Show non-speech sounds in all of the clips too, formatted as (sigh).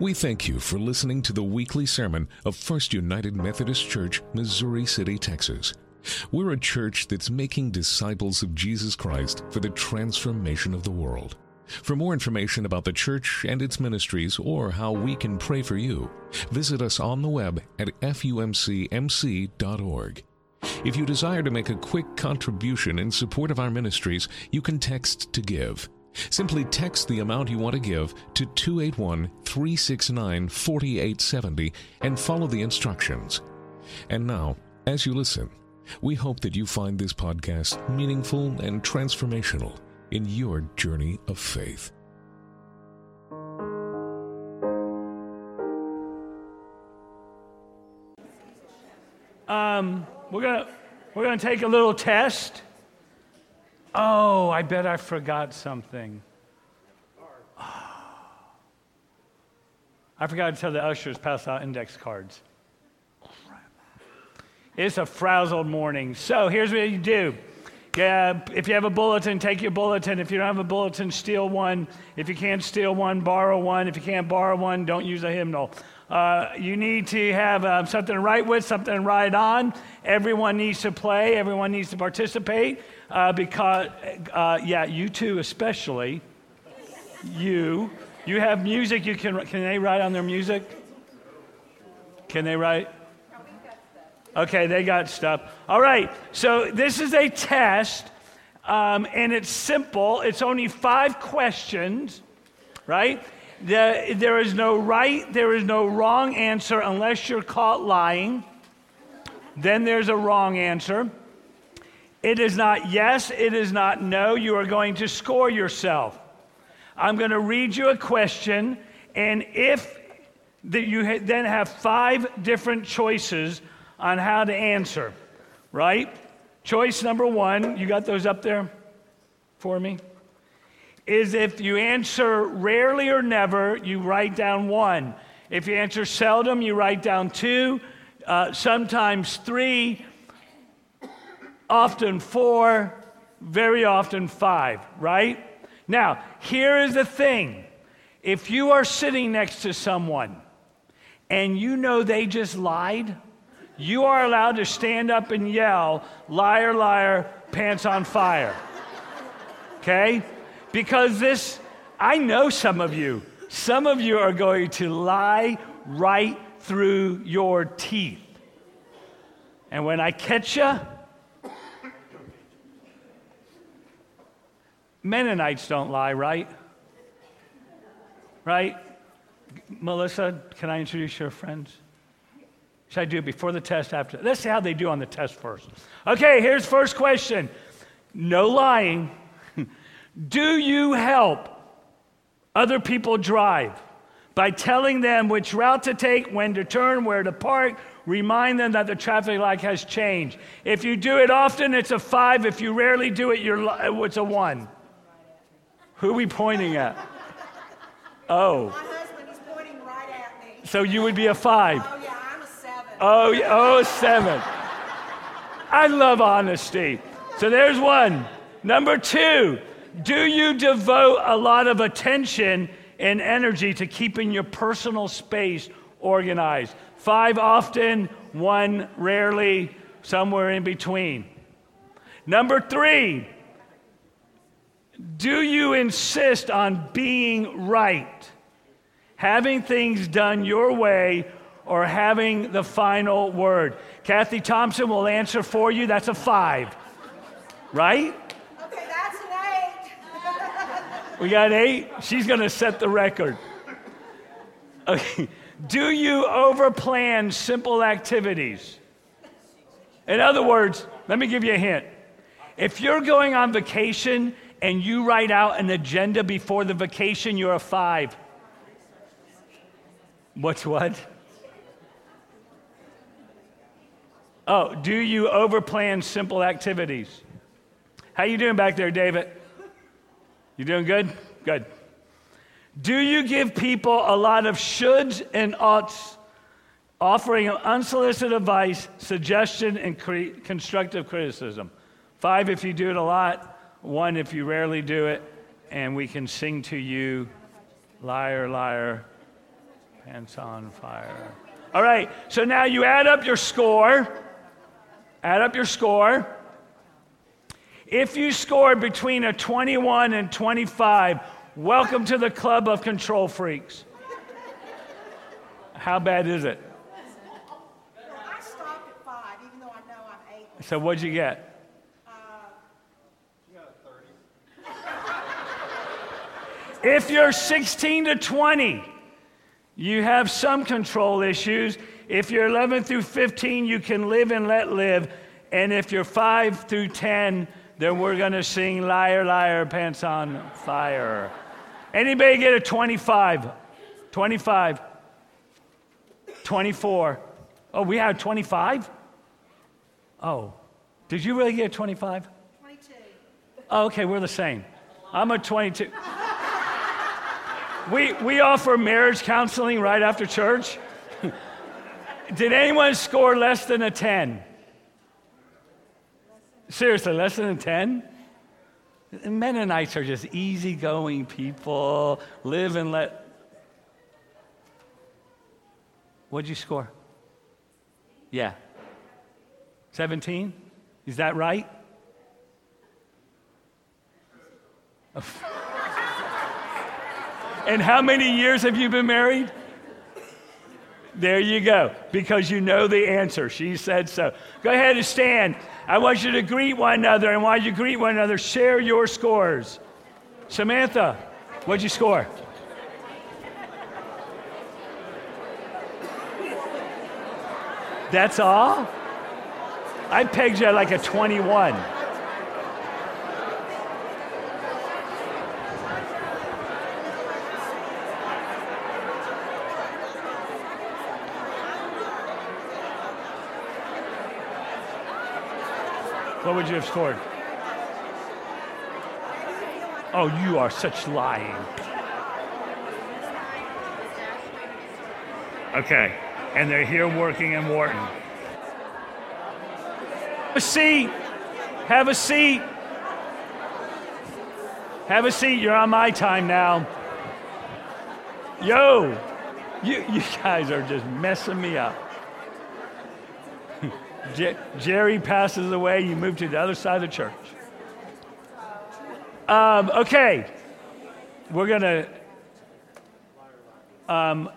We thank you for listening to the weekly sermon of First United Methodist Church, Missouri City, Texas. We're a church that's making disciples of Jesus Christ for the transformation of the world. For more information about the church and its ministries or how we can pray for you, visit us on the web at fumcmc.org. If you desire to make a quick contribution in support of our ministries, you can text to give. Simply text the amount you want to give to 281 369 4870 and follow the instructions. And now, as you listen, we hope that you find this podcast meaningful and transformational in your journey of faith. Um, we're gonna we're gonna take a little test. Oh, I bet I forgot something. I forgot to tell the ushers pass out index cards. It's a frazzled morning. So here's what you do. Yeah, if you have a bulletin, take your bulletin. If you don't have a bulletin, steal one. If you can't steal one, borrow one. If you can't borrow one, don't use a hymnal. Uh, you need to have um, something to write with, something to write on. Everyone needs to play. Everyone needs to participate uh, because, uh, yeah, you too, especially. You. You have music. You can. Can they write on their music? Can they write? Okay, they got stuff. All right. So this is a test, um, and it's simple. It's only five questions, right? The, there is no right, there is no wrong answer unless you're caught lying. Then there's a wrong answer. It is not yes, it is not no. You are going to score yourself. I'm going to read you a question, and if that you ha- then have five different choices on how to answer, right? Choice number one, you got those up there for me? Is if you answer rarely or never, you write down one. If you answer seldom, you write down two, uh, sometimes three, often four, very often five, right? Now, here is the thing if you are sitting next to someone and you know they just lied, you are allowed to stand up and yell, liar, liar, pants on fire. Okay? Because this, I know some of you. Some of you are going to lie right through your teeth. And when I catch you, Mennonites don't lie, right? Right? Melissa, can I introduce your friends? Should I do it before the test, after? Let's see how they do on the test first. Okay, here's first question. No lying. Do you help other people drive by telling them which route to take, when to turn, where to park, remind them that the traffic light has changed. If you do it often, it's a five. If you rarely do it, you're, oh, it's a one. Who are we pointing at? (laughs) Oh. My husband is pointing right at me. So you would be a five. Oh, yeah, I'm a seven. Oh, yeah, oh, seven. I love honesty. So there's one. Number two, do you devote a lot of attention and energy to keeping your personal space organized? Five often, one rarely, somewhere in between. Number three, do you insist on being right, having things done your way, or having the final word? Kathy Thompson will answer for you. That's a five, right? Okay, that's an eight. We got eight. She's going to set the record. Okay. Do you overplan simple activities? In other words, let me give you a hint. If you're going on vacation and you write out an agenda before the vacation, you're a five. What's what? Oh, do you overplan simple activities? How you doing back there, David? You doing good? Good. Do you give people a lot of shoulds and oughts, offering unsolicited advice, suggestion, and cre- constructive criticism? Five if you do it a lot, one if you rarely do it, and we can sing to you, liar, liar, Pants on fire. All right, so now you add up your score. Add up your score. If you score between a 21 and 25, welcome to the club of control freaks. How bad is it? I stopped at five, even though I know I'm eight. So, what'd you get? Uh, if you're 16 to 20, you have some control issues. If you're 11 through 15, you can live and let live. And if you're 5 through 10, then we're going to sing Liar, Liar, Pants on Fire. Anybody get a 25? 25. 24. Oh, we had 25? Oh, did you really get a 25? Twenty-two. Oh, okay, we're the same. I'm a 22. we, we offer marriage counseling right after church. (laughs) Did anyone score less than a 10? Seriously, less than 10? Mennonites are just easygoing people, live and let. What'd you score? Yeah. 17? Is that right? (laughs) and how many years have you been married? There you go, because you know the answer. She said so. Go ahead and stand. I want you to greet one another, and while you greet one another, share your scores. Samantha, what'd you score? That's all? I pegged you at like a 21. What would you have scored? Oh, you are such lying. Okay, and they're here working in Wharton. Have a seat. Have a seat. Have a seat. You're on my time now. Yo, you, you guys are just messing me up. Jer- Jerry passes away, you move to the other side of the church. Um, okay, we're going to. Um,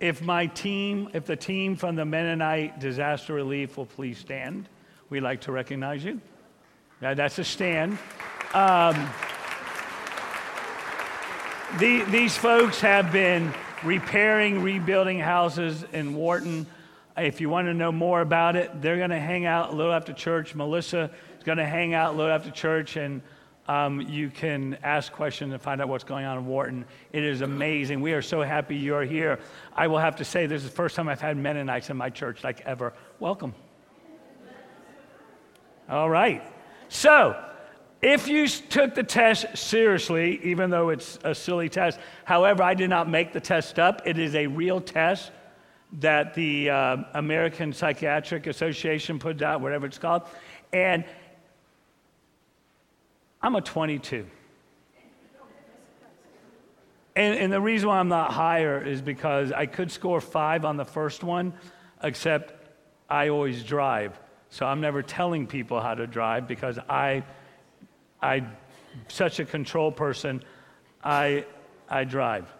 if my team, if the team from the Mennonite Disaster Relief will please stand, we'd like to recognize you. Now, that's a stand. Um, the, these folks have been repairing, rebuilding houses in Wharton. If you want to know more about it, they're going to hang out a little after church. Melissa is going to hang out a little after church, and um, you can ask questions and find out what's going on in Wharton. It is amazing. We are so happy you're here. I will have to say, this is the first time I've had Mennonites in my church, like ever. Welcome. All right. So, if you took the test seriously, even though it's a silly test, however, I did not make the test up. It is a real test that the uh, American Psychiatric Association put out, whatever it's called. And I'm a 22. And, and the reason why I'm not higher is because I could score five on the first one, except I always drive. So I'm never telling people how to drive because I, I, such a control person, I, I drive.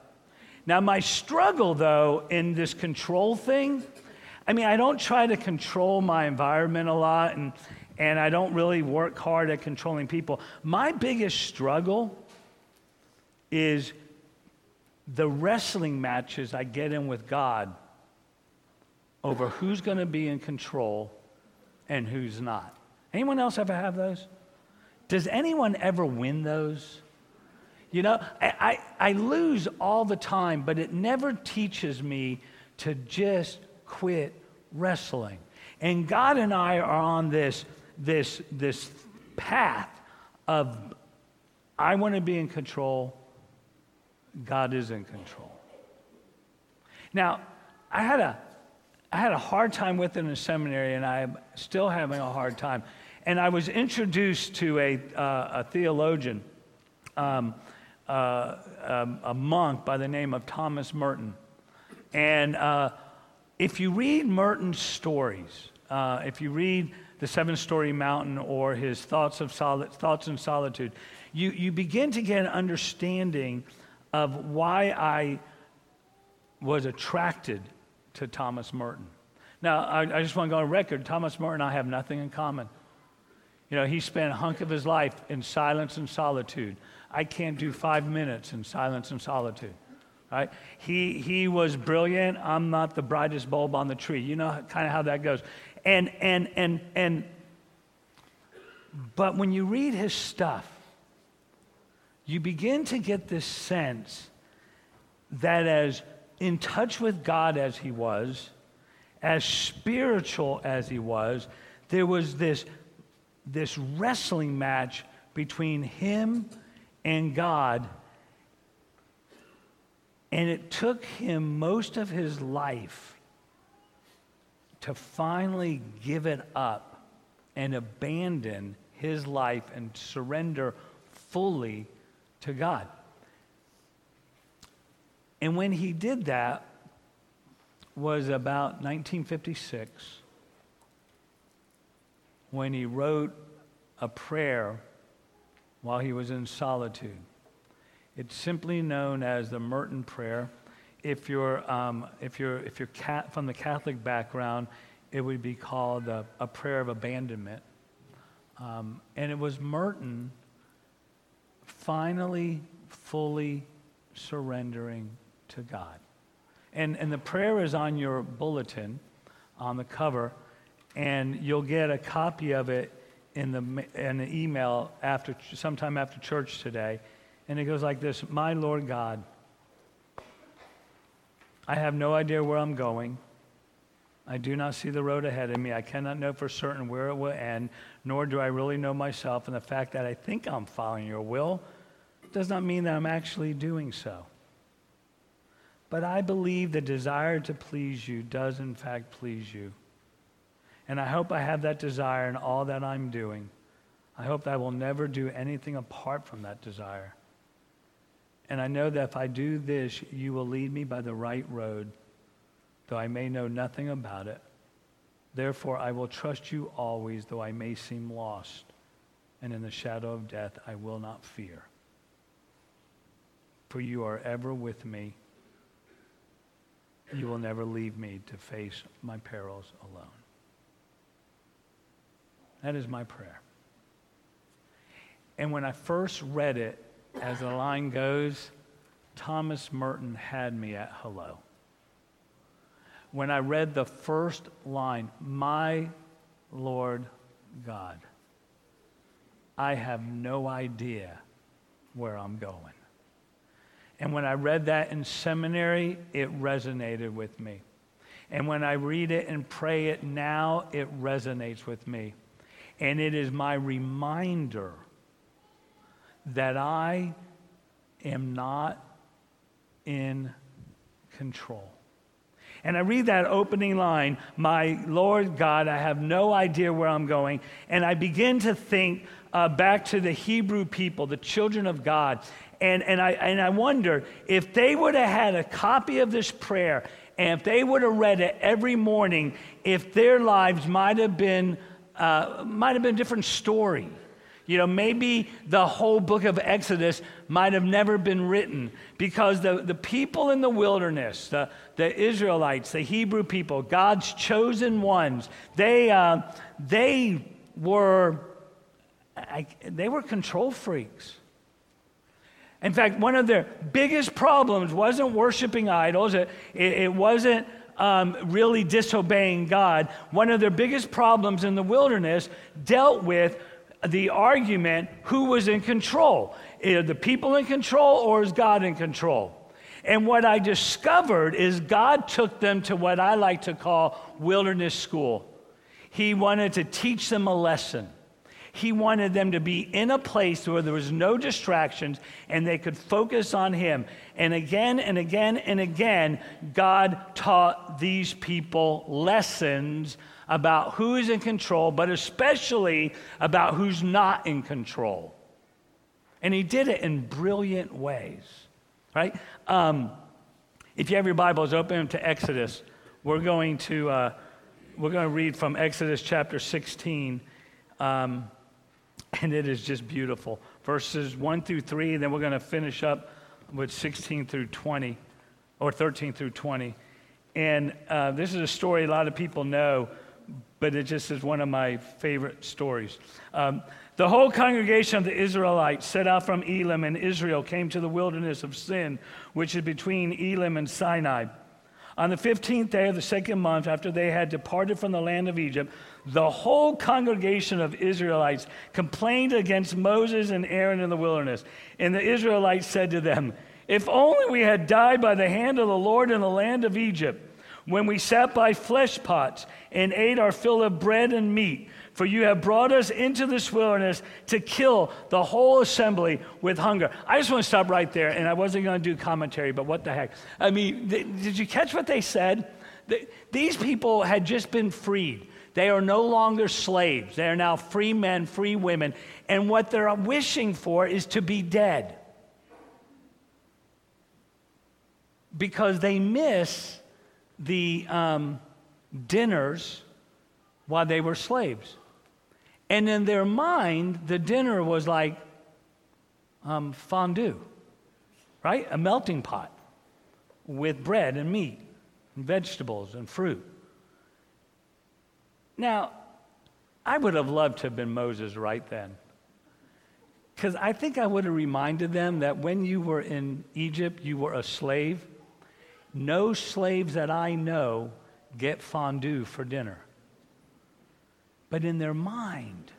Now, my struggle, though, in this control thing, I mean, I don't try to control my environment a lot, and, and I don't really work hard at controlling people. My biggest struggle is the wrestling matches I get in with God over who's going to be in control and who's not. Anyone else ever have those? Does anyone ever win those? You know, I, I, I, lose all the time, but it never teaches me to just quit wrestling. And God and I are on this, this, this path of I want to be in control, God is in control. Now, I had a, I had a hard time with it in seminary, and I'm still having a hard time. And I was introduced to a, uh, a theologian. Um, uh, um, a monk by the name of Thomas Merton. And uh, if you read Merton's stories, uh, if you read The Seven Storey Mountain or his Thoughts, of Soli- Thoughts in Solitude, you, you begin to get an understanding of why I was attracted to Thomas Merton. Now, I, I just want to go on record Thomas Merton and I have nothing in common. You know, he spent a hunk of his life in silence and solitude. I can't do five minutes in silence and solitude. Right? He, he was brilliant. I'm not the brightest bulb on the tree. You know kind of how that goes. And, and, and, and, but when you read his stuff, you begin to get this sense that as in touch with God as he was, as spiritual as he was, there was this, this wrestling match between him and God. And it took him most of his life to finally give it up and abandon his life and surrender fully to God. And when he did that was about 1956 when he wrote a prayer while he was in solitude. It's simply known as the Merton Prayer. If you're, um, if you're, if you're from the Catholic background, it would be called a, a prayer of abandonment. Um, and it was Merton finally, fully surrendering to God. And, and the prayer is on your bulletin on the cover, and you'll get a copy of it in the, in email after, sometime after church today. And it goes like this My Lord God, I have no idea where I'm going. I do not see the road ahead of me. I cannot know for certain where it will end, nor do I really know myself. And the fact that I think I'm following your will does not mean that I'm actually doing so. But I believe the desire to please you does, in fact, please you. And I hope I have that desire in all that I'm doing. I hope that I will never do anything apart from that desire. And I know that if I do this, you will lead me by the right road, though I may know nothing about it. Therefore, I will trust you always, though I may seem lost. And in the shadow of death, I will not fear for you are ever with me. You will never leave me to face my perils alone. That is my prayer. And when I first read it, as the line goes, Thomas Merton had me at hello. When I read the first line, My Lord God, I have no idea where I'm going. And when I read that in seminary, it resonated with me. And when I read it and pray it now, it resonates with me. And it is my reminder that I am not in control. And I read that opening line, My Lord God, I have no idea where I'm going. And I begin to think uh, back to the Hebrew people, the children of God, and, and, I, and I wonder if they would have had a copy of this prayer and if they would have read it every morning, if their lives might have been, uh, might have been a different story. You know, maybe the whole book of Exodus might have never been written because the, the people in the wilderness, the, the Israelites, the Hebrew people, God's chosen ones, they, uh, they, were, I, they were control freaks. In fact, one of their biggest problems wasn't worshiping idols, it, it, it wasn't um, really disobeying God. One of their biggest problems in the wilderness dealt with the argument who was in control. Are the people in control or is God in control? And what I discovered is God took them to what I like to call wilderness school. He wanted to teach them a lesson. He wanted them to be in a place where there was no distractions and they could focus on Him. And again and again and again, God taught these people lessons about who is in control, but especially about who's not in control. And He did it in brilliant ways, right? Um, If you have your Bibles, open them to Exodus. We're going to, uh, we're going to read from Exodus chapter 16, um, (laughs) and it is just beautiful. Verses 1 through 3, and then we're going to finish up with 16 through 20, or 13 through 20. And uh, this is a story a lot of people know, but it just is one of my favorite stories. Um, the whole congregation of the Israelites set out from Elim and Israel came to the wilderness of Sin, which is between Elim and Sinai. On the 15th day of the second month after they had departed from the land of Egypt, the whole congregation of Israelites complained against Moses and Aaron in the wilderness. And the Israelites said to them, If only we had died by the hand of the Lord in the land of Egypt, when we sat by flesh pots and ate our fill of bread and meat for you have brought us into this wilderness to kill the whole assembly with hunger. I just want to stop right there, and I wasn't going to do commentary, but what the heck? I mean, th- did you catch what they said? Th- these people had just been freed. They are no longer slaves. They are now free men, free women. And what they're wishing for is to be dead. Because they miss the um, dinners while they were slaves. And in their mind, the dinner was like um, fondue, right? A melting pot with bread and meat and vegetables and fruit. Now, I would have loved to have been Moses right then. Because I think I would have reminded them that when you were in Egypt, you were a slave. No slaves that I know get fondue for dinner. But in their mind,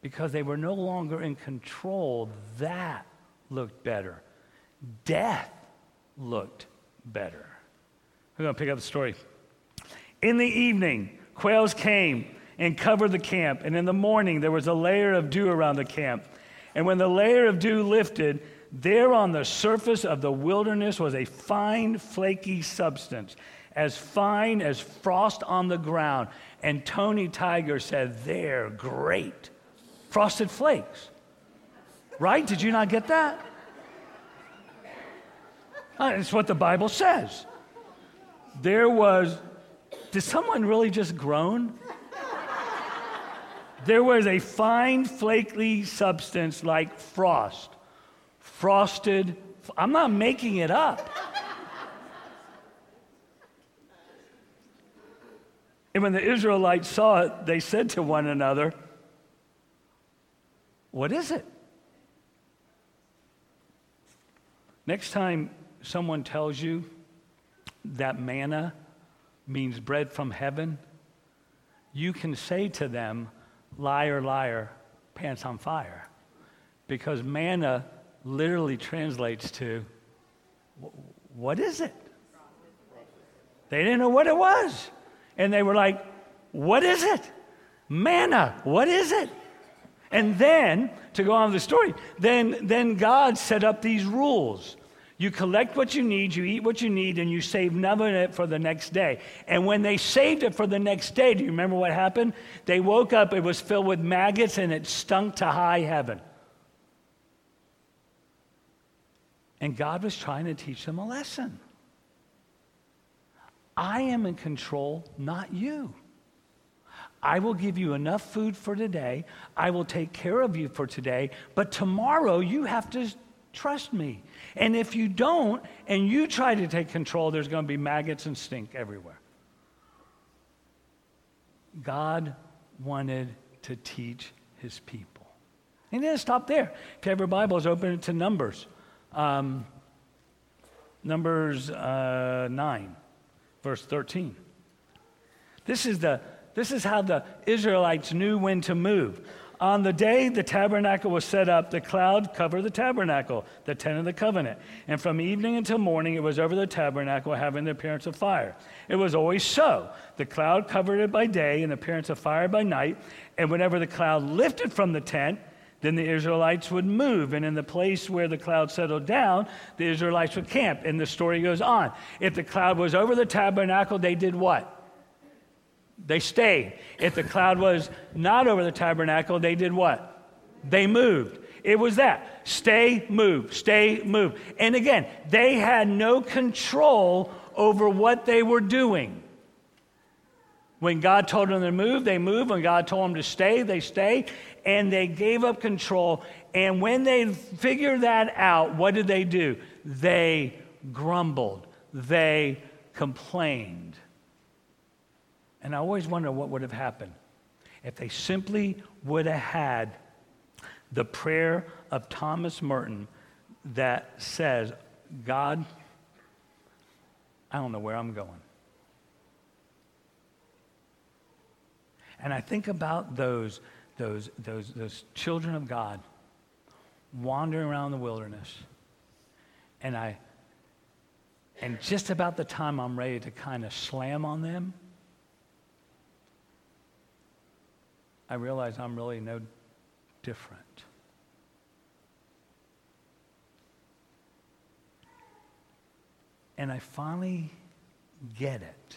because they were no longer in control, that looked better. Death looked better. We're going to pick up the story. In the evening, quails came and covered the camp, and in the morning there was a layer of dew around the camp. And when the layer of dew lifted, there on the surface of the wilderness was a fine, flaky substance, as fine as frost on the ground. And Tony Tiger said, They're great. Frosted flakes. Right? Did you not get that? It's what the Bible says. There was, did someone really just groan? There was a fine, flaky substance like frost. Frosted, I'm not making it up. And when the Israelites saw it, they said to one another, What is it? Next time someone tells you that manna means bread from heaven, you can say to them, Liar, liar, pants on fire. Because manna literally translates to, What is it? They didn't know what it was. And they were like, What is it? Manna, what is it? And then, to go on with the story, then, then God set up these rules. You collect what you need, you eat what you need, and you save none of it for the next day. And when they saved it for the next day, do you remember what happened? They woke up, it was filled with maggots, and it stunk to high heaven. And God was trying to teach them a lesson. I am in control, not you. I will give you enough food for today. I will take care of you for today. But tomorrow, you have to trust me. And if you don't, and you try to take control, there's going to be maggots and stink everywhere. God wanted to teach his people. He didn't stop there. If you have your Bibles, open it to Numbers. Um, Numbers uh, 9 verse 13. This is, the, this is how the Israelites knew when to move. On the day the tabernacle was set up, the cloud covered the tabernacle, the tent of the covenant. And from evening until morning, it was over the tabernacle, having the appearance of fire. It was always so. The cloud covered it by day, and the appearance of fire by night. And whenever the cloud lifted from the tent, then the Israelites would move, and in the place where the cloud settled down, the Israelites would camp. And the story goes on. If the cloud was over the tabernacle, they did what? They stayed. If the cloud was not over the tabernacle, they did what? They moved. It was that stay, move, stay, move. And again, they had no control over what they were doing. When God told them to move, they moved. When God told them to stay, they stayed. And they gave up control. And when they figured that out, what did they do? They grumbled, they complained. And I always wonder what would have happened if they simply would have had the prayer of Thomas Merton that says, God, I don't know where I'm going. And I think about those, those, those, those children of God wandering around the wilderness. And I, and just about the time I'm ready to kind of slam on them, I realize I'm really no different. And I finally get it.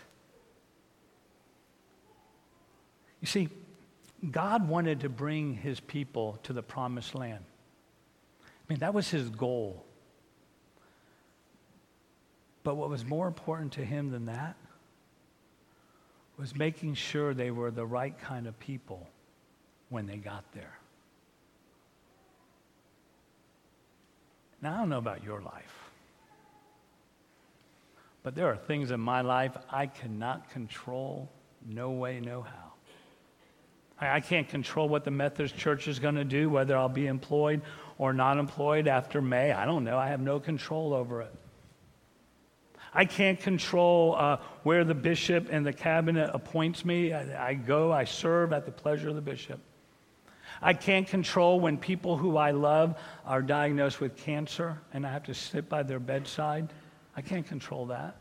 You see, God wanted to bring his people to the promised land. I mean, that was his goal. But what was more important to him than that was making sure they were the right kind of people when they got there. Now, I don't know about your life, but there are things in my life I cannot control, no way, no how. I can't control what the Methodist Church is going to do, whether I'll be employed or not employed after May. I don't know. I have no control over it. I can't control uh, where the bishop and the cabinet appoints me. I, I go, I serve at the pleasure of the bishop. I can't control when people who I love are diagnosed with cancer and I have to sit by their bedside. I can't control that.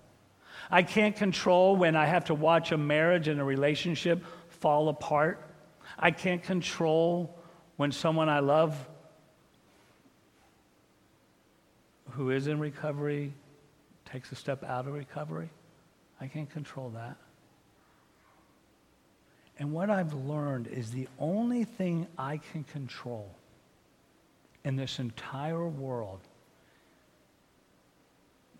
I can't control when I have to watch a marriage and a relationship fall apart. I can't control when someone I love who is in recovery takes a step out of recovery. I can't control that. And what I've learned is the only thing I can control in this entire world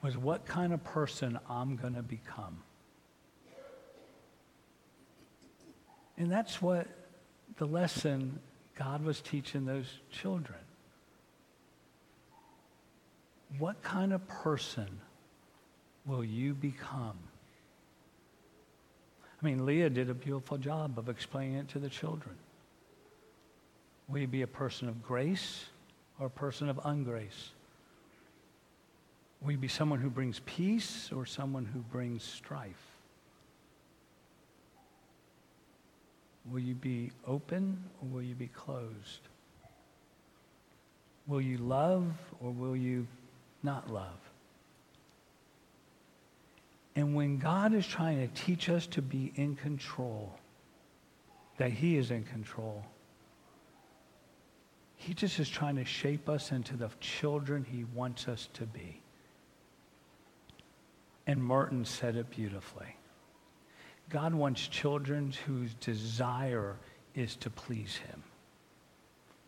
was what kind of person I'm going to become. And that's what the lesson God was teaching those children. What kind of person will you become? I mean, Leah did a beautiful job of explaining it to the children. Will you be a person of grace or a person of ungrace? Will you be someone who brings peace or someone who brings strife? Will you be open or will you be closed? Will you love or will you not love? And when God is trying to teach us to be in control, that He is in control, He just is trying to shape us into the children He wants us to be. And Merton said it beautifully. God wants children whose desire is to please Him.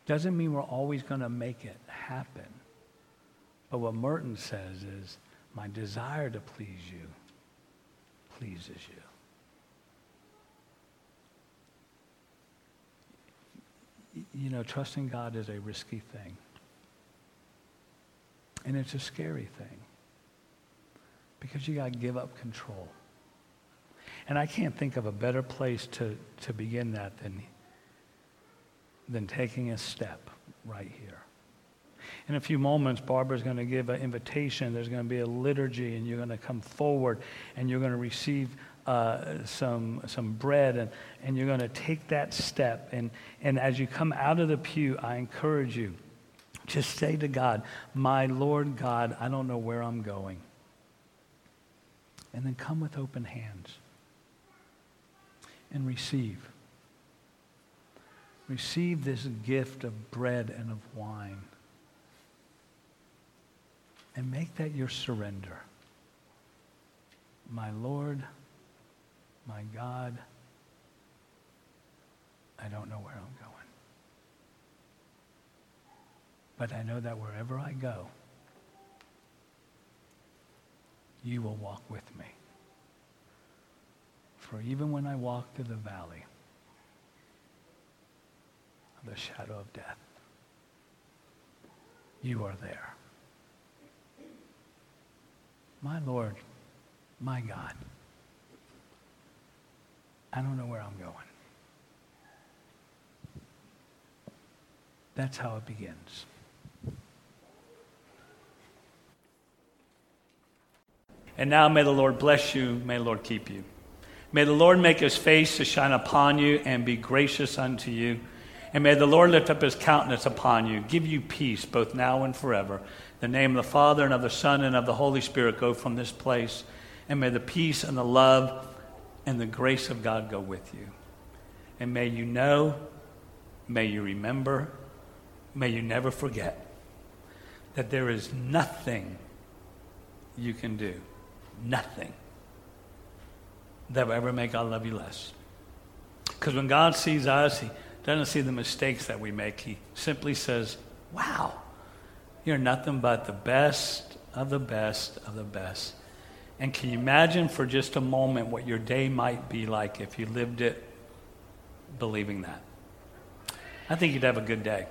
Doesn't mean we're always going to make it happen. But what Merton says is, my desire to please you pleases you. You know, trusting God is a risky thing. And it's a scary thing. Because you got to give up control. And I can't think of a better place to, to begin that than, than taking a step right here. In a few moments, Barbara's going to give an invitation. There's going to be a liturgy, and you're going to come forward and you're going to receive uh, some, some bread, and, and you're going to take that step. And, and as you come out of the pew, I encourage you just say to God, My Lord God, I don't know where I'm going. And then come with open hands and receive. Receive this gift of bread and of wine and make that your surrender. My Lord, my God, I don't know where I'm going. But I know that wherever I go, you will walk with me. For even when I walk through the valley of the shadow of death, you are there. My Lord, my God, I don't know where I'm going. That's how it begins. And now may the Lord bless you, may the Lord keep you. May the Lord make his face to shine upon you and be gracious unto you. And may the Lord lift up his countenance upon you, give you peace both now and forever. The name of the Father and of the Son and of the Holy Spirit go from this place. And may the peace and the love and the grace of God go with you. And may you know, may you remember, may you never forget that there is nothing you can do, nothing that will ever make God love you less. Because when God sees us, He doesn't see the mistakes that we make. He simply says, Wow, you're nothing but the best of the best of the best. And can you imagine for just a moment what your day might be like if you lived it believing that? I think you'd have a good day.